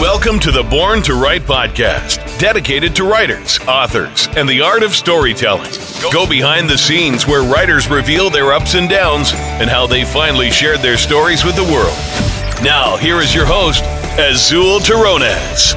Welcome to the Born to Write podcast, dedicated to writers, authors, and the art of storytelling. Go behind the scenes where writers reveal their ups and downs and how they finally shared their stories with the world. Now, here is your host, Azul Terronez.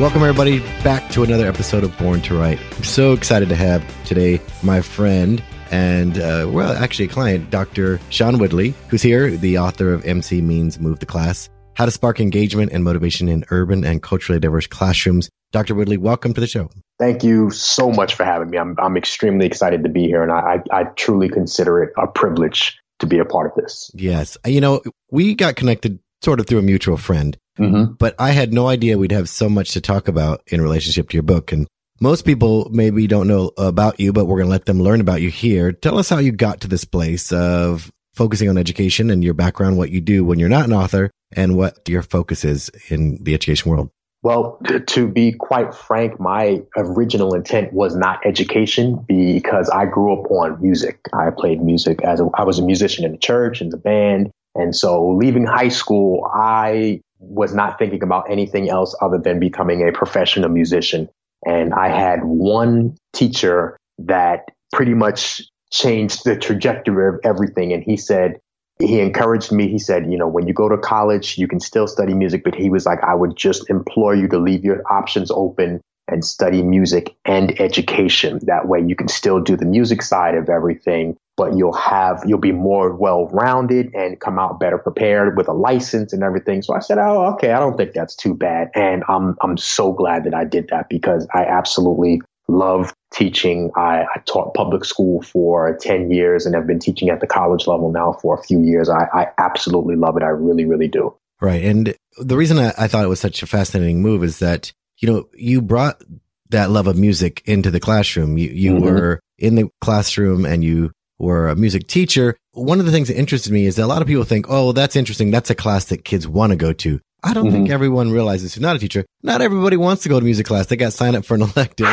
Welcome, everybody, back to another episode of Born to Write. I'm so excited to have today my friend and, uh, well, actually, a client, Dr. Sean Woodley, who's here, the author of MC Means Move the Class How to Spark Engagement and Motivation in Urban and Culturally Diverse Classrooms. Dr. Woodley, welcome to the show. Thank you so much for having me. I'm, I'm extremely excited to be here, and I, I, I truly consider it a privilege to be a part of this. Yes. You know, we got connected sort of through a mutual friend. Mm-hmm. but I had no idea we'd have so much to talk about in relationship to your book. And most people maybe don't know about you, but we're going to let them learn about you here. Tell us how you got to this place of focusing on education and your background, what you do when you're not an author and what your focus is in the education world. Well, to be quite frank, my original intent was not education because I grew up on music. I played music as a, I was a musician in the church, in the band. And so leaving high school, I was not thinking about anything else other than becoming a professional musician. And I had one teacher that pretty much changed the trajectory of everything. And he said, he encouraged me. He said, you know, when you go to college, you can still study music, but he was like, I would just implore you to leave your options open and study music and education. That way you can still do the music side of everything, but you'll have, you'll be more well rounded and come out better prepared with a license and everything. So I said, Oh, okay. I don't think that's too bad. And I'm, I'm so glad that I did that because I absolutely love teaching. I, I taught public school for 10 years and have been teaching at the college level now for a few years. I, I absolutely love it. I really, really do. Right. And the reason I, I thought it was such a fascinating move is that, you know, you brought that love of music into the classroom. You, you Mhm. were in the classroom and you were a music teacher. One of the things that interested me is that a lot of people think, oh, that's interesting. That's a class that kids want to go to. I don't think Mhm. everyone realizes who's not a teacher. Not everybody wants to go to music class. They got signed up for an elective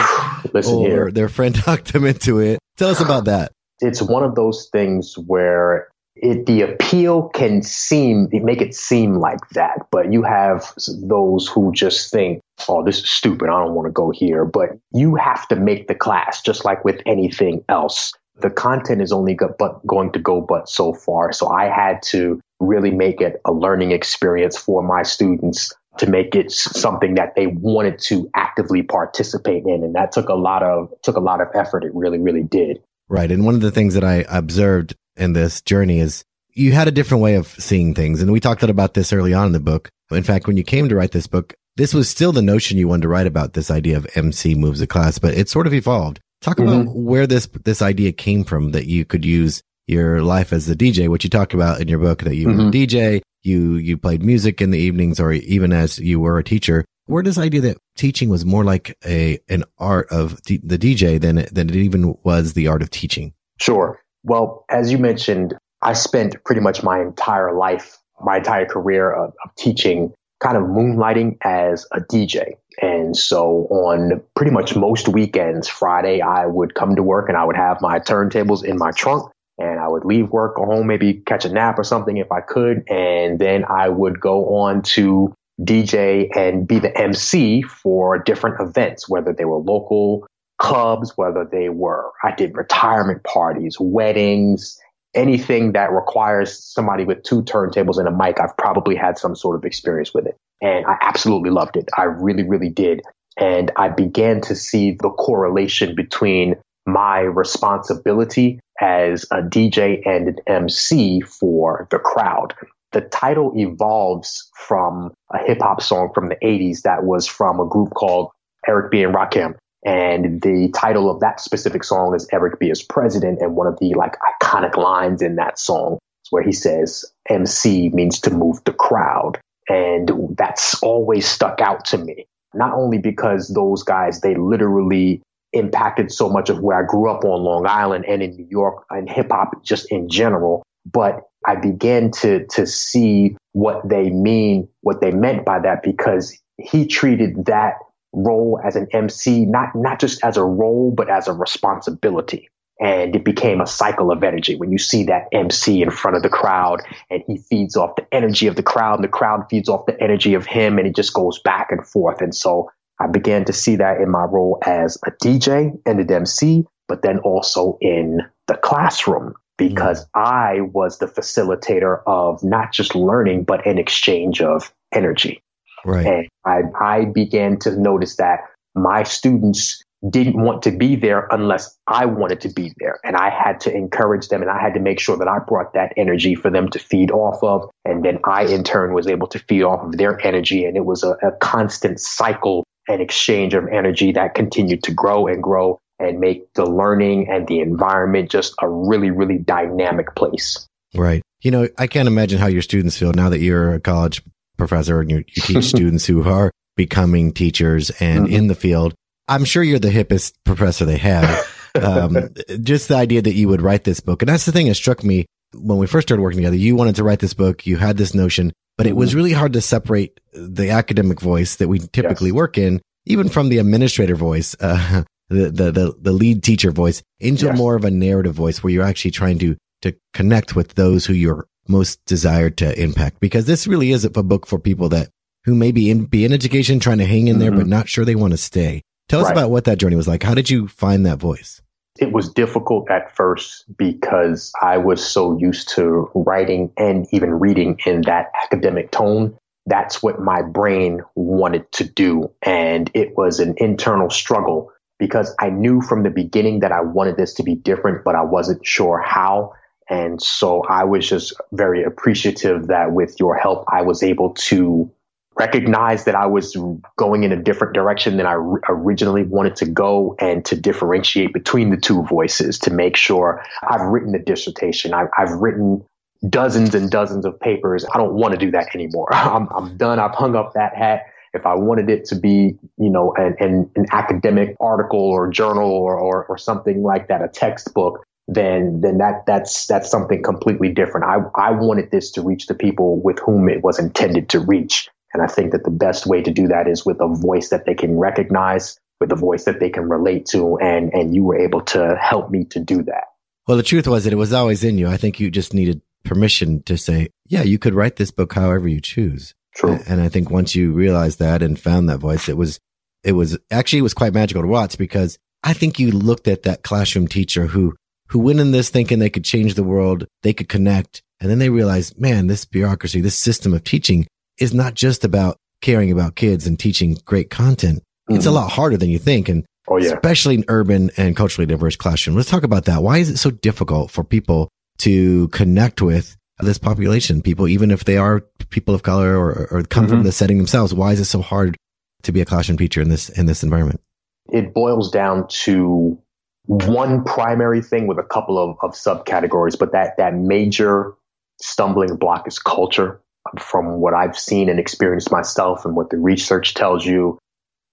Listen or here. their friend talked them into it. Tell us about that. it's one of those things where it the appeal can seem make it seem like that but you have those who just think oh this is stupid i don't want to go here but you have to make the class just like with anything else the content is only go, but going to go but so far so i had to really make it a learning experience for my students to make it something that they wanted to actively participate in and that took a lot of took a lot of effort it really really did Right. And one of the things that I observed in this journey is you had a different way of seeing things. And we talked about this early on in the book. In fact, when you came to write this book, this was still the notion you wanted to write about this idea of MC moves a class, but it sort of evolved. Talk mm-hmm. about where this, this idea came from that you could use your life as a DJ, which you talk about in your book that you were a Mhm. DJ, you, you played music in the evenings or even as you were a teacher. Where does the idea that teaching was more like a, an art of the DJ than, it- than it even was the art of teaching? Sure. Well, as you mentioned, I spent pretty much my entire life, my entire career of, of teaching, kind of moonlighting as a DJ. And so on pretty much most weekends, Friday, I would come to work and I would have my turntables in my trunk and I would leave work, go home, maybe catch a nap or something if I could. And then I would go on to DJ and be the MC for different events, whether they were local clubs, whether they were, I did retirement parties, weddings, anything that requires somebody with two turntables and a mic. I've probably had some sort of experience with it. And I absolutely loved it. I really, really did. And I began to see the correlation between my responsibility as a DJ and an MC for the crowd. The title evolves from a hip hop song from the 80s that was from a group called Eric B. and Rakim. And the title of that specific song is Eric B. is President. And one of the like iconic lines in that song is where he says, MC means to move the crowd. And that's always stuck out to me. Not only because those guys, they literally impacted so much of where I grew up on Long Island and in New York and hip hop just in general, but I began to to see what they mean, what they meant by that because he treated that role as an MC not not just as a role but as a responsibility. and it became a cycle of energy when you see that MC in front of the crowd and he feeds off the energy of the crowd and the crowd feeds off the energy of him and it just goes back and forth. And so I began to see that in my role as a DJ and an MC, but then also in the classroom because mm. I was the facilitator of not just learning, but an exchange of energy. Right. And I, I began to notice that my students didn't want to be there unless I wanted to be there. And I had to encourage them and I had to make sure that I brought that energy for them to feed off of. And then I, in turn, was able to feed off of their energy. And it was a, a constant cycle and exchange of energy that continued to grow and grow and make the learning and the environment just a really, really dynamic place. Right. You know, I can't imagine how your students feel now that you're a college professor and you, you teach students who are becoming teachers and mm-hmm. in the field. I'm sure you're the hippest professor they have. Um, just the idea that you would write this book. And that's the thing that struck me when we first started working together. You wanted to write this book. You had this notion, but it was mm-hmm. really hard to separate the academic voice that we typically yes. work in, even from the administrator voice, uh, the, the, the, the, lead teacher voice into yes. more of a narrative voice where you're actually trying to, to connect with those who you're most desired to impact. Because this really is a book for people that who may be in, be in education, trying to hang in there, mm-hmm. but not sure they want to stay. Tell us right. about what that journey was like. How did you find that voice? It was difficult at first because I was so used to writing and even reading in that academic tone. That's what my brain wanted to do. And it was an internal struggle because I knew from the beginning that I wanted this to be different, but I wasn't sure how. And so I was just very appreciative that with your help, I was able to recognized that I was going in a different direction than I originally wanted to go and to differentiate between the two voices to make sure I've written a dissertation. I've, I've written dozens and dozens of papers. I don't want to do that anymore. I'm, I'm done. I've hung up that hat. If I wanted it to be, you know, an, an, an academic article or journal or, or, or something like that, a textbook, then then that that's that's something completely different. I I wanted this to reach the people with whom it was intended to reach. And I think that the best way to do that is with a voice that they can recognize, with a voice that they can relate to. And, and you were able to help me to do that. Well, the truth was that it was always in you. I think you just needed permission to say, yeah, you could write this book however you choose. True. And I think once you realized that and found that voice, it was, it was actually, it was quite magical to watch because I think you looked at that classroom teacher who, who went in this thinking they could change the world, they could connect. And then they realized, man, this bureaucracy, this system of teaching is not just about caring about kids and teaching great content. Mm-hmm. It's a mm-hmm. lot harder than you think. And oh, yeah. especially in urban and culturally diverse classrooms. Let's talk about that. Why is it so difficult for people to connect with this population? People, even if they are people of color or, or come mm-hmm. from the setting themselves, why is it so hard to be a classroom teacher in this, in this environment? It boils down to one primary thing with a couple of, of subcategories, but that, that major stumbling block is culture from what I've seen and experienced myself and what the research tells you.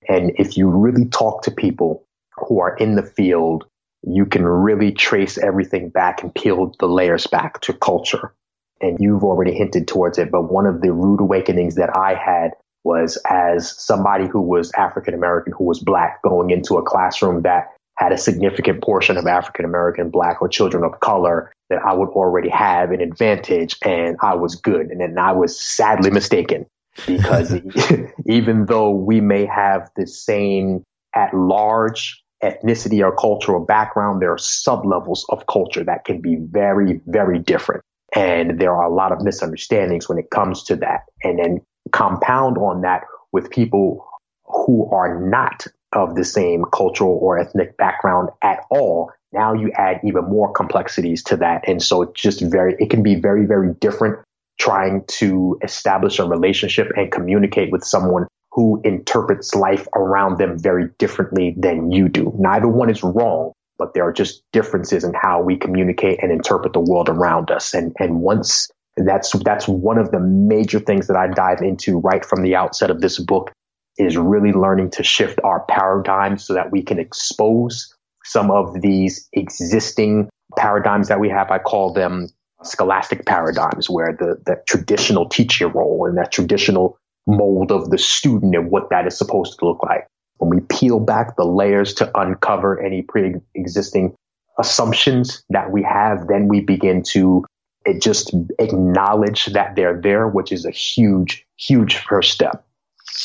And if you really talk to people who are in the field, you can really trace everything back and peel the layers back to culture. And you've already hinted towards it, but one of the rude awakenings that I had was as somebody who was African American, who was black, going into a classroom that had a significant portion of African American, black, or children of color that I would already have an advantage and I was good. And then I was sadly mistaken because even though we may have the same at large ethnicity or cultural background, there are sub levels of culture that can be very, very different. And there are a lot of misunderstandings when it comes to that. And then compound on that with people who are not of the same cultural or ethnic background at all, now you add even more complexities to that. And so it's just very, it can be very, very different trying to establish a relationship and communicate with someone who interprets life around them very differently than you do. Neither one is wrong, but there are just differences in how we communicate and interpret the world around us. And, and once that's, that's one of the major things that I dive into right from the outset of this book is really learning to shift our paradigm so that we can expose some of these existing paradigms that we have. I call them scholastic paradigms where the, the traditional teacher role and that traditional mold of the student and what that is supposed to look like. When we peel back the layers to uncover any pre-existing assumptions that we have, then we begin to it just acknowledge that they're there, which is a huge, huge first step.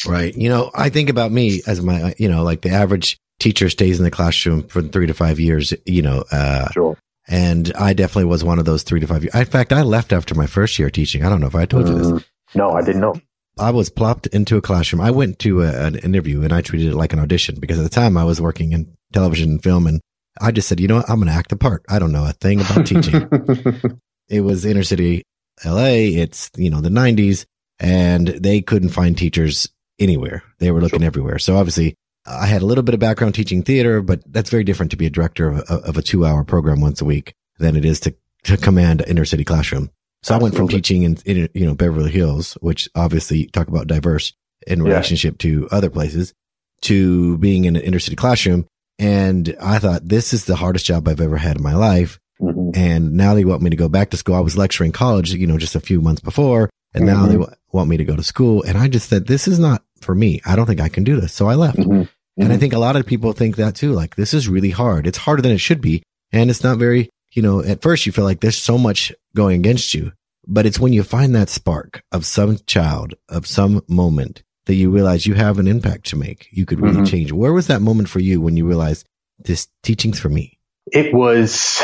Right. You know, I think about me as my, you know, like the average teacher stays in the classroom for three to five years, you know, uh, sure. and I definitely was one of those three to five years. In fact, I left after my first year teaching. I don't know if I told mm, you this. Mm-hmm. No, I didn't know. I was plopped into a classroom. I went to a, an interview and I treated it like an audition because at the time I was working in television and film and I just said, you know what? I'm going to act the part. I don't know a thing about teaching. it was inner city LA. It's, you know, the nineties and they couldn't find teachers anywhere. They were looking sure. everywhere. So obviously I had a little bit of background teaching theater, but that's very different to be a director of a, of a two hour program once a week than it is to, to command inner city classroom. So Absolutely. I went from teaching in, in, you know, Beverly Hills, which obviously talk about diverse in relationship yeah. to other places to being in an inner city classroom. And I thought this is the hardest job I've ever had in my life. Mm-hmm. And now they want me to go back to school. I was lecturing college, you know, just a few months before. And mm-hmm. now they w- want me to go to school. And I just said, this is not for me. I don't think I can do this. So I left. Mm-hmm. And I mm-hmm. think a lot of people think that too. Like this is really hard. It's harder than it should be. And it's not very, you know, at first you feel like there's so much going against you, but it's when you find that spark of some child of some moment that you realize you have an impact to make. You could really mm-hmm. change. Where was that moment for you when you realized this teaching's for me? It was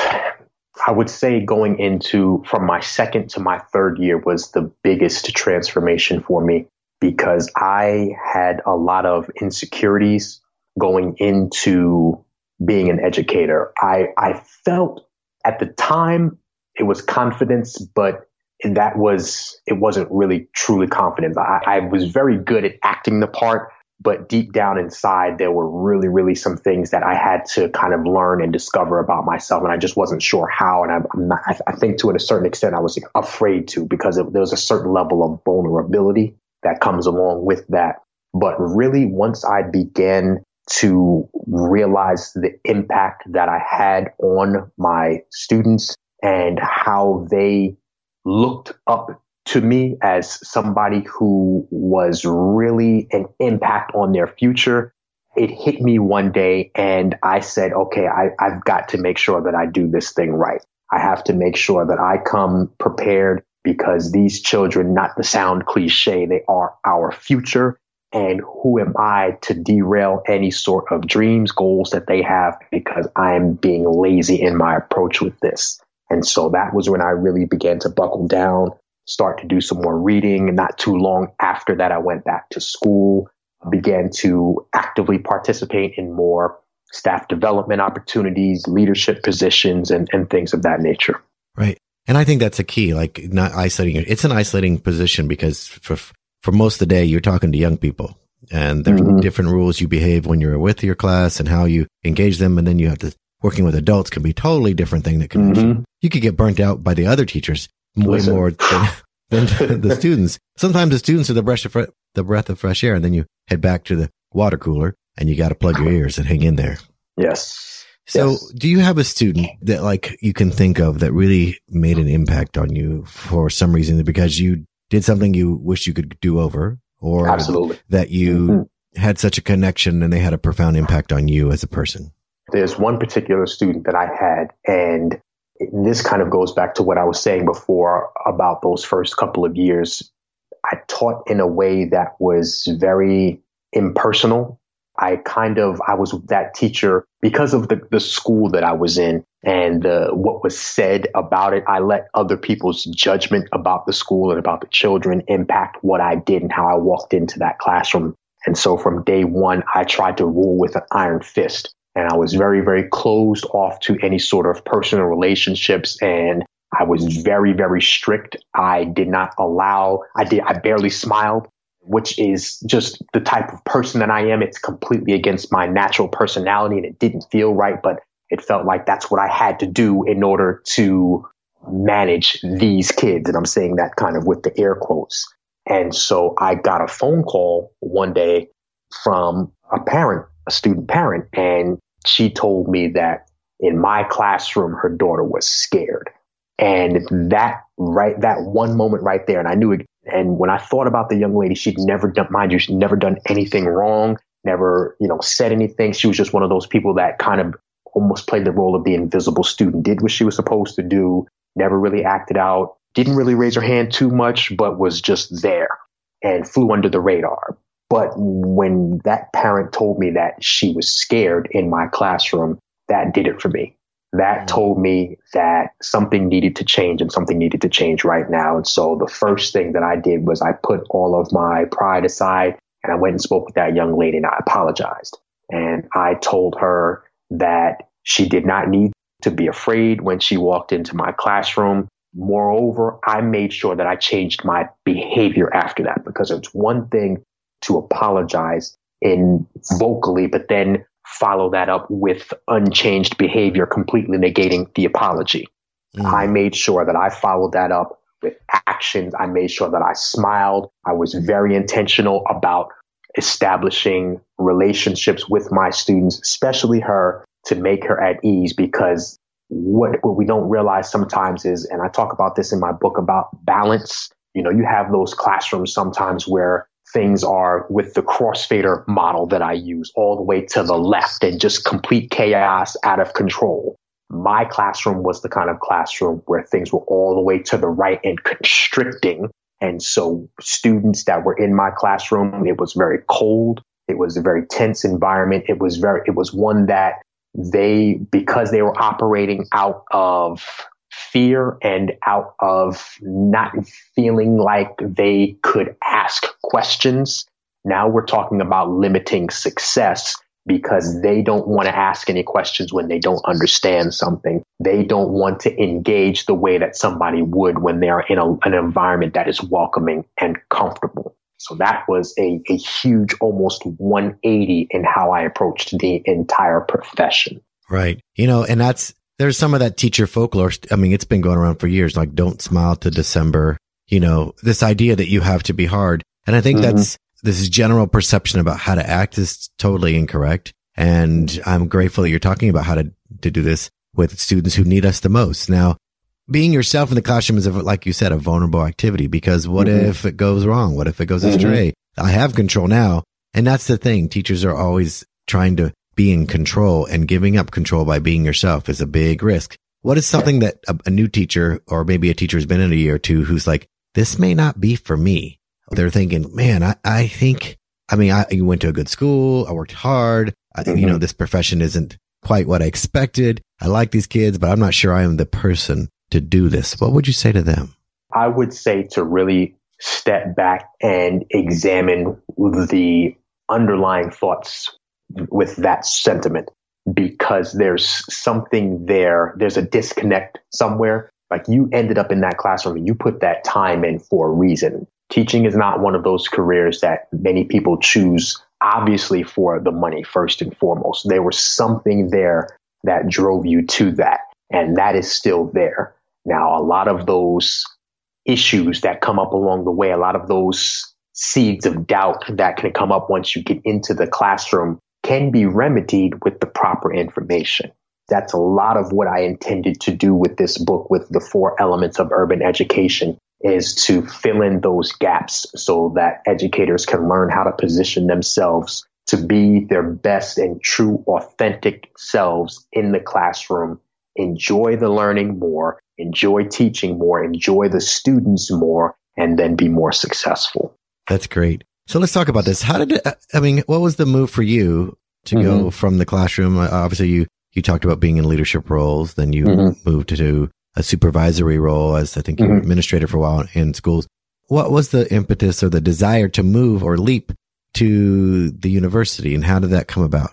I would say going into from my second to my third year was the biggest transformation for me because I had a lot of insecurities going into being an educator. I, I felt at the time it was confidence, but that was, it wasn't really truly confidence. I, I was very good at acting the part, but deep down inside, there were really, really some things that I had to kind of learn and discover about myself. And I just wasn't sure how. And I'm, not, I think to a certain extent, I was afraid to because it, there was a certain level of vulnerability that comes along with that. But really, once I began to realize the impact that I had on my students and how they looked up to me as somebody who was really an impact on their future. It hit me one day and I said, okay, I, I've got to make sure that I do this thing right. I have to make sure that I come prepared because these children, not to sound cliche, they are our future. And who am I to derail any sort of dreams, goals that they have because I'm being lazy in my approach with this. And so that was when I really began to buckle down, start to do some more reading. And not too long after that, I went back to school, began to actively participate in more staff development opportunities, leadership positions, and, and things of that nature. Right. And I think that's a key, like not isolating. It's an isolating position because for, for most of the day, you're talking to young people and there's mm-hmm. different rules you behave when you're with your class and how you engage them. And then you have to working with adults can be totally different thing that can, mm-hmm. you could get burnt out by the other teachers way Listen. more than, than the students. Sometimes the students are the breath of, the breath of fresh air and then you head back to the water cooler and you got to plug your ears and hang in there. Yes. So yes. do you have a student that like you can think of that really made an impact on you for some reason because you did something you wish you could do over or Absolutely. that you mm-hmm. had such a connection and they had a profound impact on you as a person? There's one particular student that I had and this kind of goes back to what I was saying before about those first couple of years. I taught in a way that was very impersonal I kind of, I was that teacher because of the, the school that I was in and the, what was said about it. I let other people's judgment about the school and about the children impact what I did and how I walked into that classroom. And so from day one, I tried to rule with an iron fist and I was very, very closed off to any sort of personal relationships and I was very, very strict. I did not allow, I did, I barely smiled which is just the type of person that I am. It's completely against my natural personality and it didn't feel right, but it felt like that's what I had to do in order to manage these kids. And I'm saying that kind of with the air quotes. And so I got a phone call one day from a parent, a student parent, and she told me that in my classroom, her daughter was scared. And that right, that one moment right there, and I knew it and when I thought about the young lady, she'd never done, mind you, she'd never done anything wrong, never, you know, said anything. She was just one of those people that kind of almost played the role of the invisible student, did what she was supposed to do, never really acted out, didn't really raise her hand too much, but was just there and flew under the radar. But when that parent told me that she was scared in my classroom, that did it for me. That mm-hmm. told me that something needed to change and something needed to change right now. And so the first thing that I did was I put all of my pride aside and I went and spoke with that young lady and I apologized. And I told her that she did not need to be afraid when she walked into my classroom. Moreover, I made sure that I changed my behavior after that because it's one thing to apologize in vocally, but then follow that up with unchanged behavior, completely negating the apology. Mm. I made sure that I followed that up with actions. I made sure that I smiled. I was very intentional about establishing relationships with my students, especially her, to make her at ease because what, what we don't realize sometimes is, and I talk about this in my book about balance. You know, you have those classrooms sometimes where things are with the crossfader model that I use all the way to the left and just complete chaos out of control. My classroom was the kind of classroom where things were all the way to the right and constricting. And so students that were in my classroom, it was very cold. It was a very tense environment. It was very, it was one that they, because they were operating out of fear and out of not feeling like they could ask questions. Now we're talking about limiting success because they don't want to ask any questions when they don't understand something. They don't want to engage the way that somebody would when they're in a, an environment that is welcoming and comfortable. So that was a, a huge, almost 180 in how I approached the entire profession. Right. You know, and that's, there's some of that teacher folklore. I mean, it's been going around for years, like don't smile to December, you know, this idea that you have to be hard. And I think mm-hmm. that's, this is general perception about how to act is totally incorrect. And I'm grateful that you're talking about how to, to do this with students who need us the most. Now, being yourself in the classroom is, like you said, a vulnerable activity because what mm-hmm. if it goes wrong? What if it goes mm-hmm. astray? I have control now. And that's the thing. Teachers are always trying to be in control and giving up control by being yourself is a big risk. What is something that a, a new teacher or maybe a teacher who's been in a year or two who's like, this may not be for me. They're thinking, man, I, I think, I mean, I you went to a good school. I worked hard. I, mm-hmm. You know, this profession isn't quite what I expected. I like these kids, but I'm not sure I am the person to do this. What would you say to them? I would say to really step back and examine the underlying thoughts with that sentiment because there's something there. There's a disconnect somewhere. Like you ended up in that classroom and you put that time in for a reason. Teaching is not one of those careers that many people choose, obviously for the money first and foremost. There was something there that drove you to that. And that is still there. Now, a lot of those issues that come up along the way, a lot of those seeds of doubt that can come up once you get into the classroom can be remedied with the proper information. That's a lot of what I intended to do with this book with the four elements of urban education is to fill in those gaps so that educators can learn how to position themselves to be their best and true authentic selves in the classroom, enjoy the learning more, enjoy teaching more, enjoy the students more, and then be more successful. That's great. So let's talk about this. How did it, I mean, what was the move for you to mm-hmm. go from the classroom? Uh, obviously, you, you talked about being in leadership roles. Then you mm-hmm. moved to a supervisory role as I think you were mm-hmm. administrator for a while in schools. What was the impetus or the desire to move or leap to the university and how did that come about?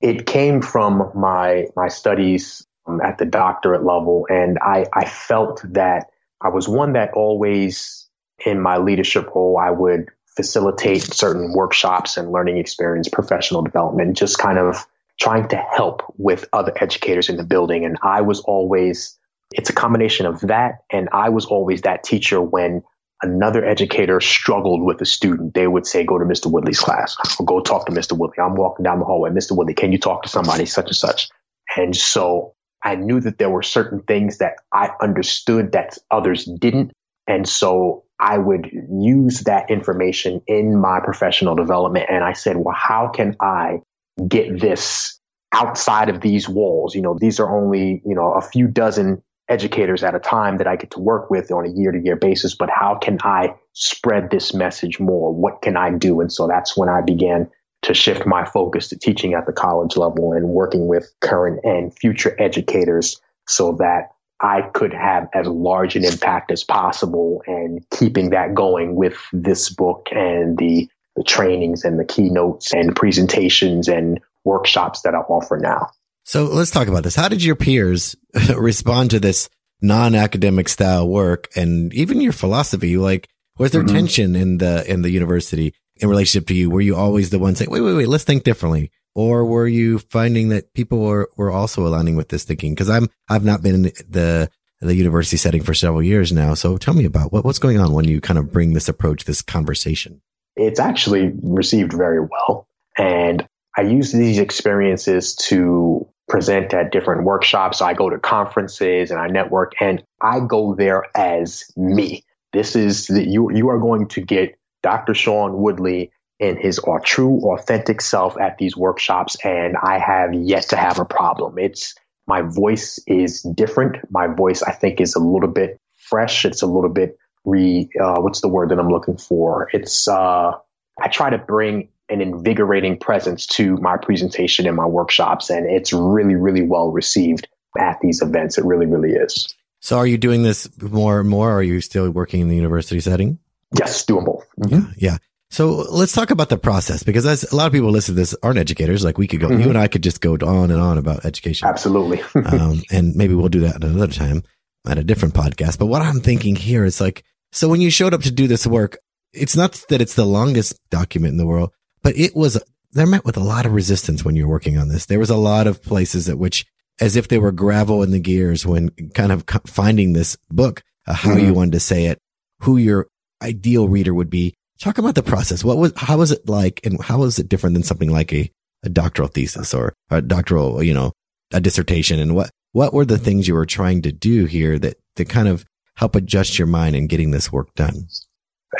It came from my, my studies um, at the doctorate level. And I, I felt that I was one that always in my leadership role, I would facilitate certain workshops and learning experience, professional development, just kind of trying to help with other educators in the building. And I was always, it's a combination of that. And I was always that teacher when another educator struggled with a student. They would say, go to Mr. Woodley's class or go talk to Mr. Woodley. I'm walking down the hallway. Mr. Woodley, can you talk to somebody such and such? And so I knew that there were certain things that I understood that others didn't. And so I would use that information in my professional development. And I said, well, how can I get this outside of these walls. You know, these are only, you know, a few dozen educators at a time that I get to work with on a year to year basis, but how can I spread this message more? What can I do? And so that's when I began to shift my focus to teaching at the college level and working with current and future educators so that I could have as large an impact as possible and keeping that going with this book and the, the trainings and the keynotes and presentations and workshops that I offer now. So let's talk about this. How did your peers respond to this non-academic style work and even your philosophy? Like, was there mm-hmm. tension in the, in the university in relationship to you? Were you always the one saying, wait, wait, wait, let's think differently? Or were you finding that people were, were also aligning with this thinking? Cause I'm, I've not been in the, the university setting for several years now. So tell me about what, what's going on when you kind of bring this approach, this conversation. It's actually received very well. And I use these experiences to present at different workshops. I go to conferences and I network and I go there as me. This is the, you, you are going to get Dr. Sean Woodley in his or true authentic self at these workshops. And I have yet to have a problem. It's my voice is different. My voice, I think, is a little bit fresh. It's a little bit re, uh, what's the word that I'm looking for? It's, uh, I try to bring an invigorating presence to my presentation and my workshops. And it's really, really well received at these events. It really, really is. So are you doing this more and more? Or are you still working in the university setting? Yes, doing both. Mm-hmm. Yeah. Yeah. So let's talk about the process because as a lot of people listen to this aren't educators. Like we could go, mm-hmm. you and I could just go on and on about education. Absolutely. um, and maybe we'll do that another time at a different podcast. But what I'm thinking here is like, so when you showed up to do this work, it's not that it's the longest document in the world, but it was, they're met with a lot of resistance when you're working on this. There was a lot of places at which, as if they were gravel in the gears when kind of finding this book, uh, how mm-hmm. you wanted to say it, who your ideal reader would be. Talk about the process. What was, how was it like and how was it different than something like a, a doctoral thesis or a doctoral, you know, a dissertation? And what, what were the things you were trying to do here that, to kind of help adjust your mind in getting this work done?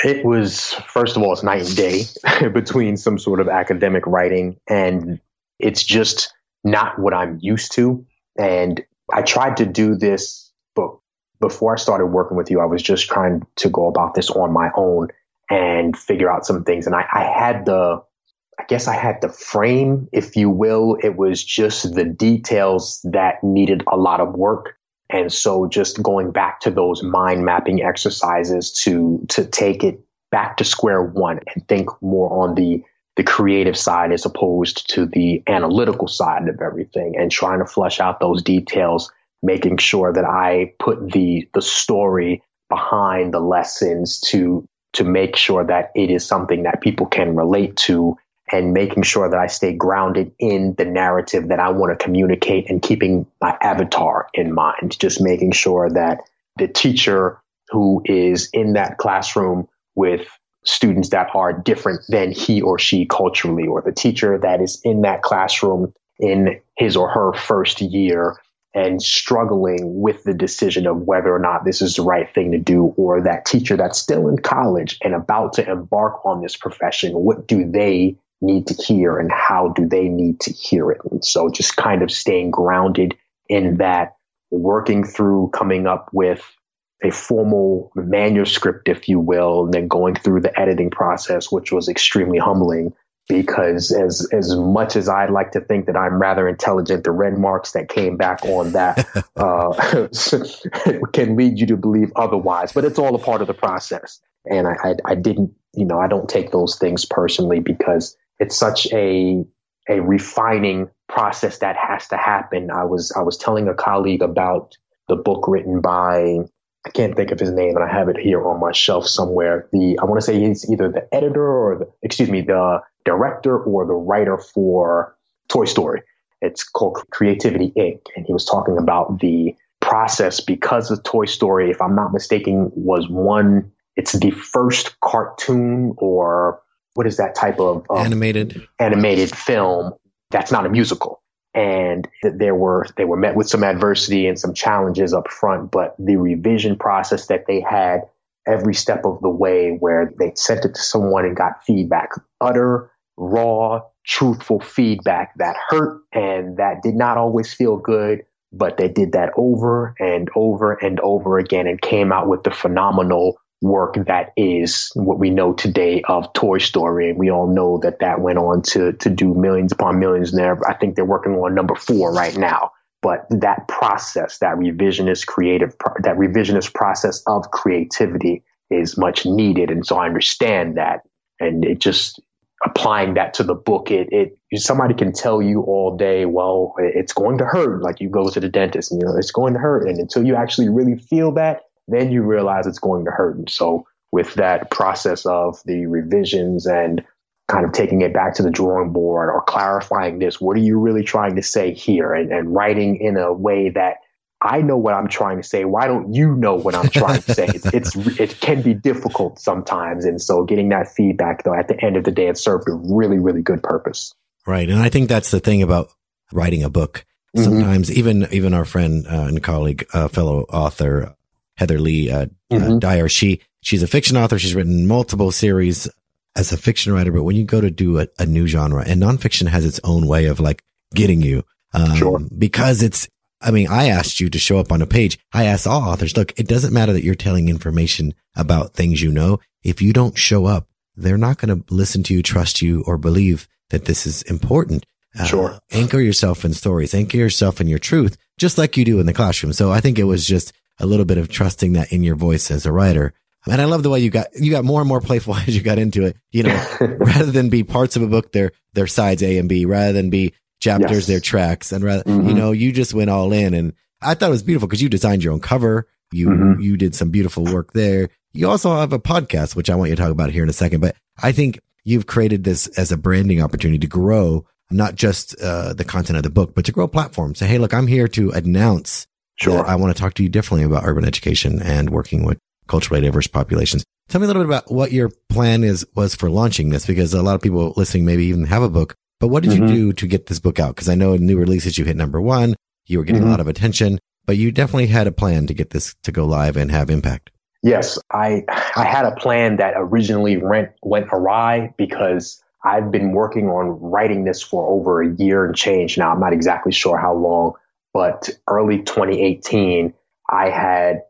It was, first of all, it's night and day between some sort of academic writing, and it's just not what I'm used to. And I tried to do this book before I started working with you. I was just trying to go about this on my own and figure out some things. And I, I had the, I guess I had the frame, if you will. It was just the details that needed a lot of work. And so just going back to those mind mapping exercises to, to take it back to square one and think more on the, the creative side as opposed to the analytical side of everything and trying to flesh out those details, making sure that I put the, the story behind the lessons to, to make sure that it is something that people can relate to and making sure that I stay grounded in the narrative that I want to communicate and keeping my avatar in mind. Just making sure that the teacher who is in that classroom with students that are different than he or she culturally, or the teacher that is in that classroom in his or her first year and struggling with the decision of whether or not this is the right thing to do, or that teacher that's still in college and about to embark on this profession, what do they need to hear and how do they need to hear it? And so just kind of staying grounded in that, working through coming up with a formal manuscript, if you will, and then going through the editing process, which was extremely humbling because as as much as I'd like to think that I'm rather intelligent, the red marks that came back on that uh, can lead you to believe otherwise. But it's all a part of the process, and I, I, I didn't, you know, I don't take those things personally because it's such a a refining process that has to happen. I was I was telling a colleague about the book written by I can't think of his name, and I have it here on my shelf somewhere. The I want to say he's either the editor or the excuse me the director or the writer for Toy Story. It's called Creativity Inc. And he was talking about the process because of Toy Story, if I'm not mistaken, was one. It's the first cartoon or what is that type of um, animated animated film that's not a musical and there were they were met with some adversity and some challenges up front but the revision process that they had every step of the way where they sent it to someone and got feedback utter raw truthful feedback that hurt and that did not always feel good, but they did that over and over and over again and came out with the phenomenal work that is what we know today of Toy Story. And we all know that that went on to, to do millions upon millions there. I think they're working on number four right now. But that process, that revisionist creative, that revisionist process of creativity is much needed. And so I understand that. And it just, applying that to the book, it, it somebody can tell you all day, well, it's going to hurt. Like you go to the dentist and you know, it's going to hurt. And until you actually really feel that, then you realize it's going to hurt. And so with that process of the revisions and kind of taking it back to the drawing board or clarifying this, what are you really trying to say here? And, and writing in a way that I know what I'm trying to say. Why don't you know what I'm trying to say? It's, it's, it can be difficult sometimes. And so getting that feedback though, at the end of the day, it served a really, really good purpose. Right. And I think that's the thing about writing a book. Mm-hmm. Sometimes mm-hmm. even, even our friend uh, and colleague, uh, fellow author, Heather Lee uh, uh, mm-hmm. Dyer. She she's a fiction author. She's written multiple series as a fiction writer. But when you go to do a, a new genre, and nonfiction has its own way of like getting you, um, sure. because it's. I mean, I asked you to show up on a page. I asked all authors, look, it doesn't matter that you're telling information about things you know. If you don't show up, they're not going to listen to you, trust you, or believe that this is important. Uh, sure. Anchor yourself in stories, anchor yourself in your truth, just like you do in the classroom. So I think it was just a little bit of trusting that in your voice as a writer. And I love the way you got, you got more and more playful as you got into it. You know, rather than be parts of a book, they're, they're sides A and B, rather than be chapters, yes. they're tracks. And rather, mm-hmm. you know, you just went all in. And I thought it was beautiful because you designed your own cover. You, mm-hmm. you did some beautiful work there. You also have a podcast, which I want you to talk about here in a second. But I think you've created this as a branding opportunity to grow not just uh, the content of the book, but to grow a platform. Say, hey, look, I'm here to announce Sure. I want to talk to you differently about urban education and working with culturally diverse populations. Tell me a little bit about what your plan is was for launching this, because a lot of people listening maybe even have a book. But what did mm-hmm. you do to get this book out? Because I know in new releases you hit number one, you were getting mm-hmm. a lot of attention, but you definitely had a plan to get this to go live and have impact. Yes, I I had a plan that originally went went awry because I've been working on writing this for over a year and change now. I'm not exactly sure how long, but early 2018, I had,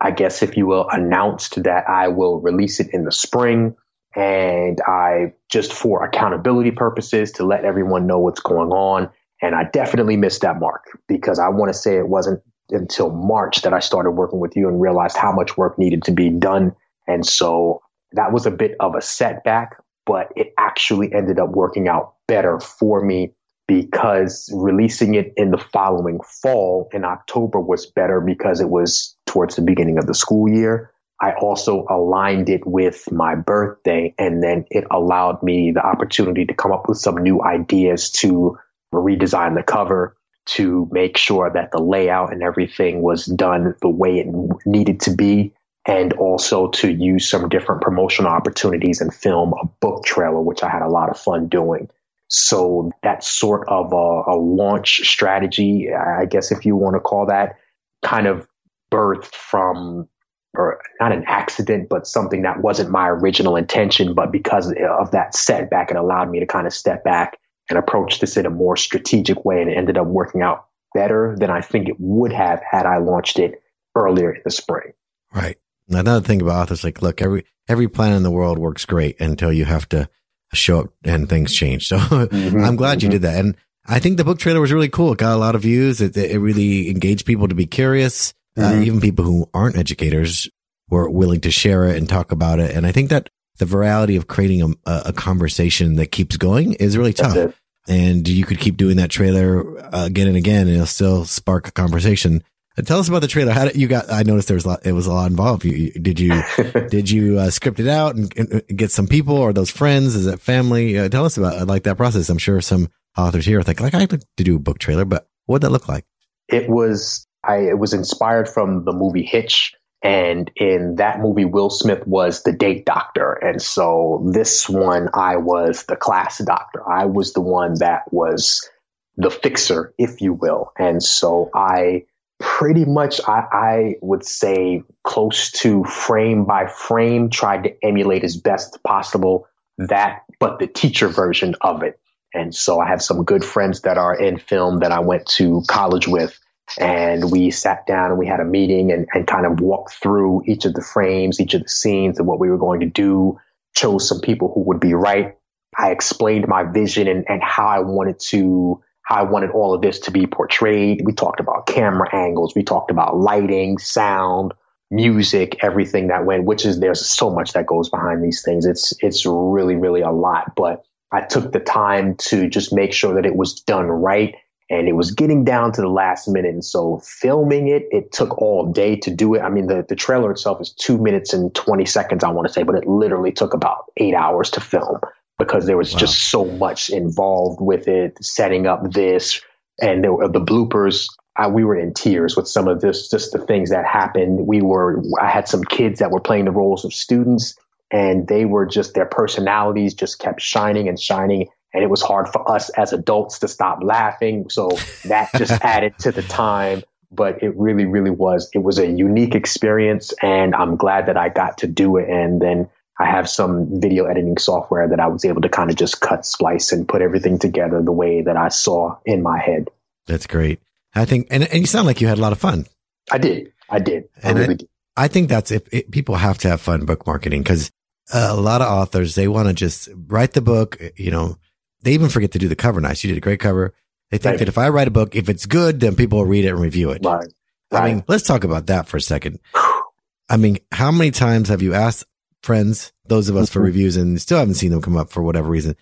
I guess, if you will, announced that I will release it in the spring. And I just for accountability purposes to let everyone know what's going on. And I definitely missed that mark because I want to say it wasn't until March that I started working with you and realized how much work needed to be done. And so that was a bit of a setback, but it actually ended up working out better for me because releasing it in the following fall in October was better because it was towards the beginning of the school year. I also aligned it with my birthday and then it allowed me the opportunity to come up with some new ideas to redesign the cover to make sure that the layout and everything was done the way it needed to be and also to use some different promotional opportunities and film a book trailer, which I had a lot of fun doing. So that sort of a, a launch strategy, I guess if you want to call that, kind of birthed from or not an accident, but something that wasn't my original intention. But because of that setback, it allowed me to kind of step back and approach this in a more strategic way. And it ended up working out better than I think it would have had I launched it earlier in the spring. Right. Another thing about authors, like, look, every, every plan in the world works great until you have to show up and things change. So mm-hmm, I'm glad mm-hmm. you did that. And I think the book trailer was really cool. It got a lot of views. It, it really engaged people to be curious. Uh, mm-hmm. Uh, even people who aren't educators were willing to share it and talk about it. And I think that the virality of creating a, a conversation that keeps going is really tough. And you could keep doing that trailer uh, again and again, and it'll still spark a conversation. Tell us about the trailer. How did you got? I noticed there was a lot. It was a lot involved. You, did you did you uh, script it out and, and, get some people or those friends? Is it family? Uh, tell us about uh, like that process. I'm sure some authors here think like I like to do a book trailer, but what would that look like? It was I. It was inspired from the movie Hitch, and in that movie, Will Smith was the date doctor, and so this one, I was the class doctor. I was the one that was the fixer, if you will, and so I pretty much I, I, would say close to frame by frame tried to emulate as best possible that but the teacher version of it And so I have some good friends that are in film that I went to college with. And we sat down and we had a meeting and, and kind of walked through each of the frames, each of the scenes and what we were going to do, chose some people who would be right. I explained my vision and, and how I wanted to, how I wanted all of this to be portrayed. We talked about camera angles. We talked about lighting, sound, music, everything that went, which is there's so much that goes behind these things. It's it's really, really a lot. But I took the time to just make sure that it was done right. And it was getting down to the last minute. And so filming it, it took all day to do it. I mean, the, the trailer itself is two minutes and 20 seconds, I want to say, but it literally took about eight hours to film because there was wow. just so much involved with it, setting up this and there were the bloopers I, we were in tears with some of this, just the things that happened. We were, I had some kids that were playing the roles of students and they were just, their personalities just kept shining and shining. And it was hard for us as adults to stop laughing. So that just added to the time. But it really, really was, it was a unique experience. And I'm glad that I got to do it. And then I have some video editing software that I was able to kind of just cut, splice, and put everything together the way that I saw in my head. That's great. I think, and, and you sound like you had a lot of fun. I did. I did. I and really I, did. I think that's if it, people have to have fun book marketing because a lot of authors, they want to just write the book, you know, they even forget to do the cover nice. You did a great cover. They think right. that if I write a book, if it's good, then people will read it and review it. Right. Right. I mean, let's talk about that for a second. I mean, how many times have you asked friends, those of us mm-hmm. for reviews and still haven't seen them come up for whatever reason?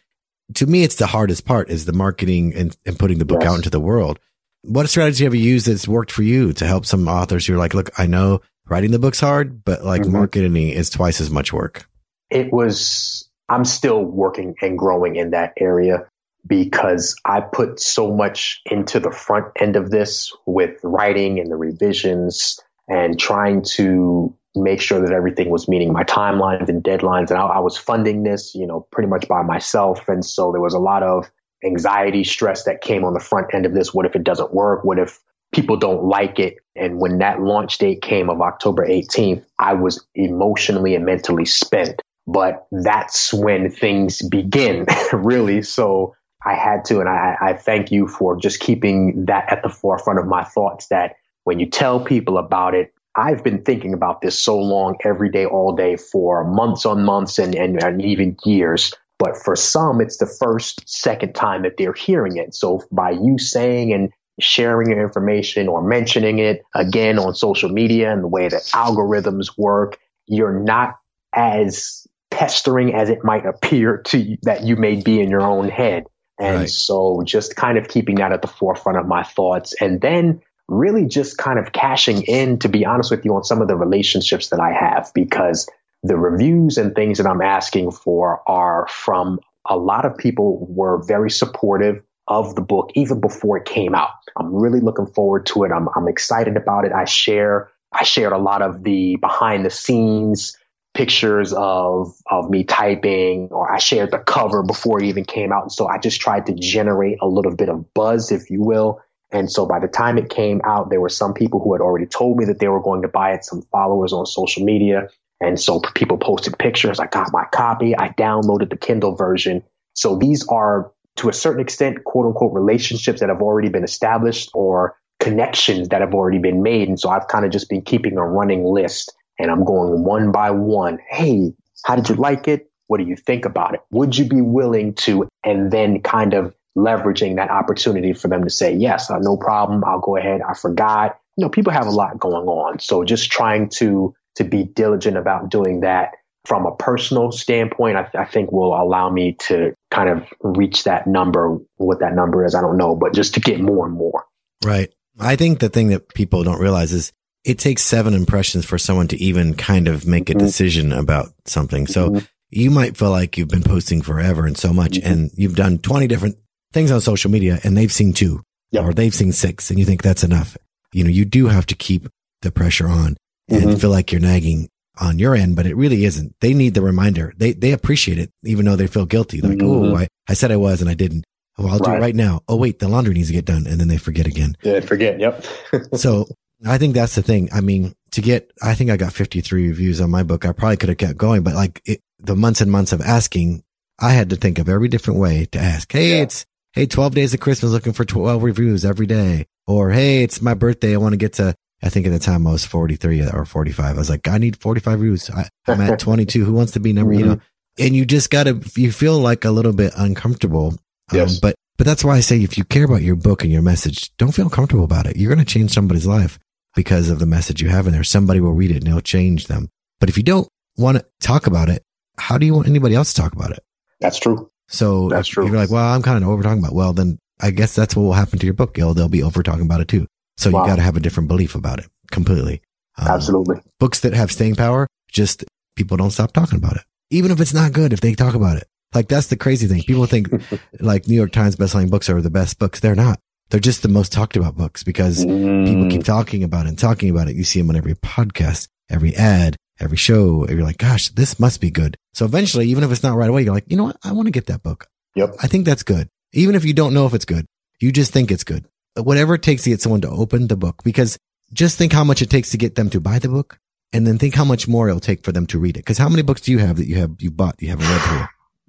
To me, it's the hardest part is the marketing and, and putting the book yes. out into the world. What strategy have you used that's worked for you to help some authors who are like, look, I know writing the book's hard, but like mm-hmm. marketing is twice as much work? It was, I'm still working and growing in that area because I put so much into the front end of this with writing and the revisions and trying to make sure that everything was meeting my timelines and deadlines. And I, I was funding this, you know, pretty much by myself. And so there was a lot of anxiety, stress that came on the front end of this. What if it doesn't work? What if people don't like it? And when that launch date came of October 18th, I was emotionally and mentally spent. But that's when things begin, really. So I had to, and I, I thank you for just keeping that at the forefront of my thoughts that when you tell people about it, I've been thinking about this so long, every day, all day for months on months and, and, and even years. But for some, it's the first, second time that they're hearing it. So by you saying and sharing your information or mentioning it again on social media and the way that algorithms work, you're not as pestering as it might appear to you, that you may be in your own head. And right. so just kind of keeping that at the forefront of my thoughts and then really just kind of cashing in, to be honest with you, on some of the relationships that I have because the reviews and things that I'm asking for are from a lot of people were very supportive of the book even before it came out. I'm really looking forward to it. I'm, I'm excited about it. I share, I shared a lot of the behind the scenes pictures of, of me typing or I shared the cover before it even came out. And so I just tried to generate a little bit of buzz, if you will. And so by the time it came out, there were some people who had already told me that they were going to buy it, some followers on social media. And so people posted pictures. I got my copy. I downloaded the Kindle version. So these are to a certain extent, quote unquote, relationships that have already been established or connections that have already been made. And so I've kind of just been keeping a running list and I'm going one by one. Hey, how did you like it? What do you think about it? Would you be willing to? And then kind of leveraging that opportunity for them to say, yes, uh, no problem. I'll go ahead. I forgot. You know, people have a lot going on. So just trying to to be diligent about doing that from a personal standpoint, I, I, think will allow me to kind of reach that number. What that number is, I don't know, but just to get more and more. Right. I think the thing that people don't realize is it takes seven impressions for someone to even kind of make a mm-hmm. decision about something. So mm-hmm. you might feel like you've been posting forever and so much, mm-hmm. and you've done 20 different things on social media and they've seen two yep. or they've seen six and you think that's enough. You know, you do have to keep the pressure on and mm-hmm. feel like you're nagging on your end, but it really isn't. They need the reminder. They, they appreciate it, even though they feel guilty. They're like, mm-hmm. Oh, I, I said I was and I didn't. Oh, I'll right. do it right now. Oh, wait, the laundry needs to get done. And then they forget again. Yeah, forget. Yep. so I think that's the thing. I mean, to get, I think I got 53 reviews on my book. I probably could have kept going, but like it, the months and months of asking, I had to think of every different way to ask, Hey, yeah. it's, Hey, 12 days of Christmas looking for 12 reviews every day. Or, Hey, it's my birthday. I want to get to, I think at the time I was 43 or 45. I was like, I need 45 reviews. I, am at 22. Who wants to be number, mm-hmm. you know, and you just gotta, you feel like a little bit uncomfortable. Um, yes. but, but that's why I say if you care about your book and your message, don't feel comfortable about it. You're going to change somebody's life because of the message you have in there. Somebody will read it and it'll change them. But if you don't want to talk about it, how do you want anybody else to talk about it? That's true. So that's true. You're like, well, I'm kind of over talking about. Well, then I guess that's what will happen to your book, Gil. They'll be over talking about it too. So wow. you got to have a different belief about it completely. Um, Absolutely. Books that have staying power, just people don't stop talking about it. Even if it's not good, if they talk about it. Like that's the crazy thing. People think like New York Times bestselling books are the best books. They're not. They're just the most talked about books because mm. people keep talking about it and talking about it. You see them on every podcast, every ad, every show. And you're like, gosh, this must be good. So eventually, even if it's not right away, you're like, you know what? I want to get that book. Yep. I think that's good. Even if you don't know if it's good, you just think it's good. Whatever it takes to get someone to open the book, because just think how much it takes to get them to buy the book and then think how much more it'll take for them to read it. Cause how many books do you have that you have, you bought, you haven't read through?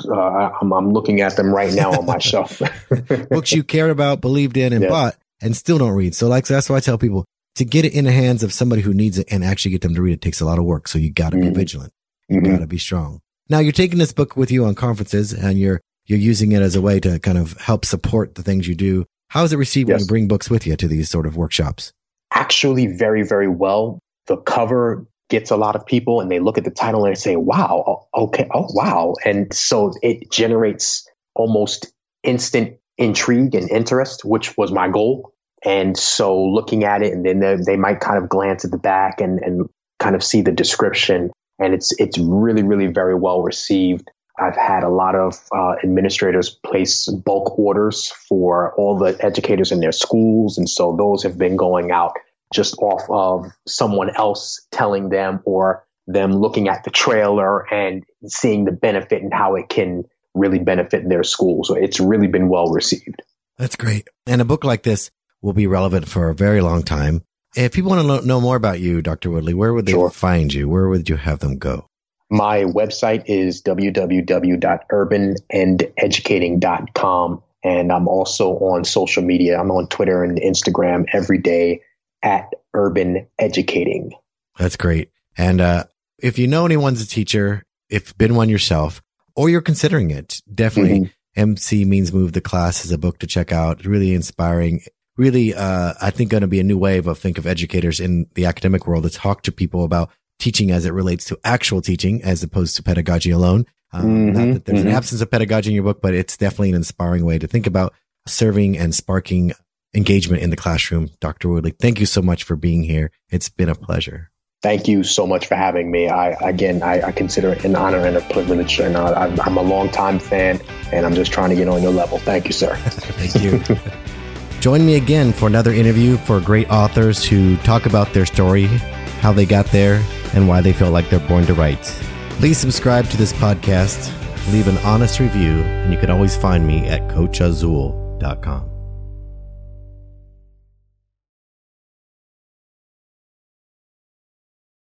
Uh, I'm, I'm, looking at them right now on my shelf. Books you cared about, believed in, and bought, and still don't read. So, like, so that's why I tell people to get it in the hands of somebody who needs it and actually get them to read it takes a lot of work. So you got to mm-hmm. be vigilant. You mm-hmm. got to be strong. Now you're taking this book with you on conferences, and you're you're using it as a way to kind of help support the things you do. How is it received yes. when you bring books with you to these sort of workshops? Actually, very, very well. The cover gets a lot of people and they look at the title and they say, wow, okay, oh, wow. And so it generates almost instant intrigue and interest, which was my goal. And so looking at it and then they, might kind of glance at the back and, and kind of see the description. And it's, it's really, really very well received. I've had a lot of uh, administrators place bulk orders for all the educators in their schools. And so those have been going out just off of someone else telling them or them looking at the trailer and seeing the benefit and how it can really benefit their school. So it's really been well received. That's great. And a book like this will be relevant for a very long time. If people want to know more about you, Dr. Woodley, where would they sure. find you? Where would you have them go? My website is www.urbaneducating.com. And I'm also on social media. I'm on Twitter and Instagram every day at Urban Educating. That's great. And uh, if you know anyone's a teacher, if been one yourself, or you're considering it, definitely mm-hmm. MC Means Move the Class is a book to check out. Really inspiring. Really, uh, I think going to be a new wave of think of educators in the academic world to talk to people about teaching as it relates to actual teaching as opposed to pedagogy alone. Um, mm-hmm. Not that there's mm-hmm. an absence of pedagogy in your book, but it's definitely an inspiring way to think about serving and sparking engagement in the classroom. Dr. Woodley, thank you so much for being here. It's been a pleasure. Thank you so much for having me. I again, I, I consider it an honor and a privilege, and I, I'm a longtime fan, and I'm just trying to get on your level. Thank you, sir. Thank you. Join me again for another interview for great authors who talk about their story, how they got there, and why they feel like they're born to write. Please subscribe to this podcast, leave an honest review, and you can always find me at coachazul.com.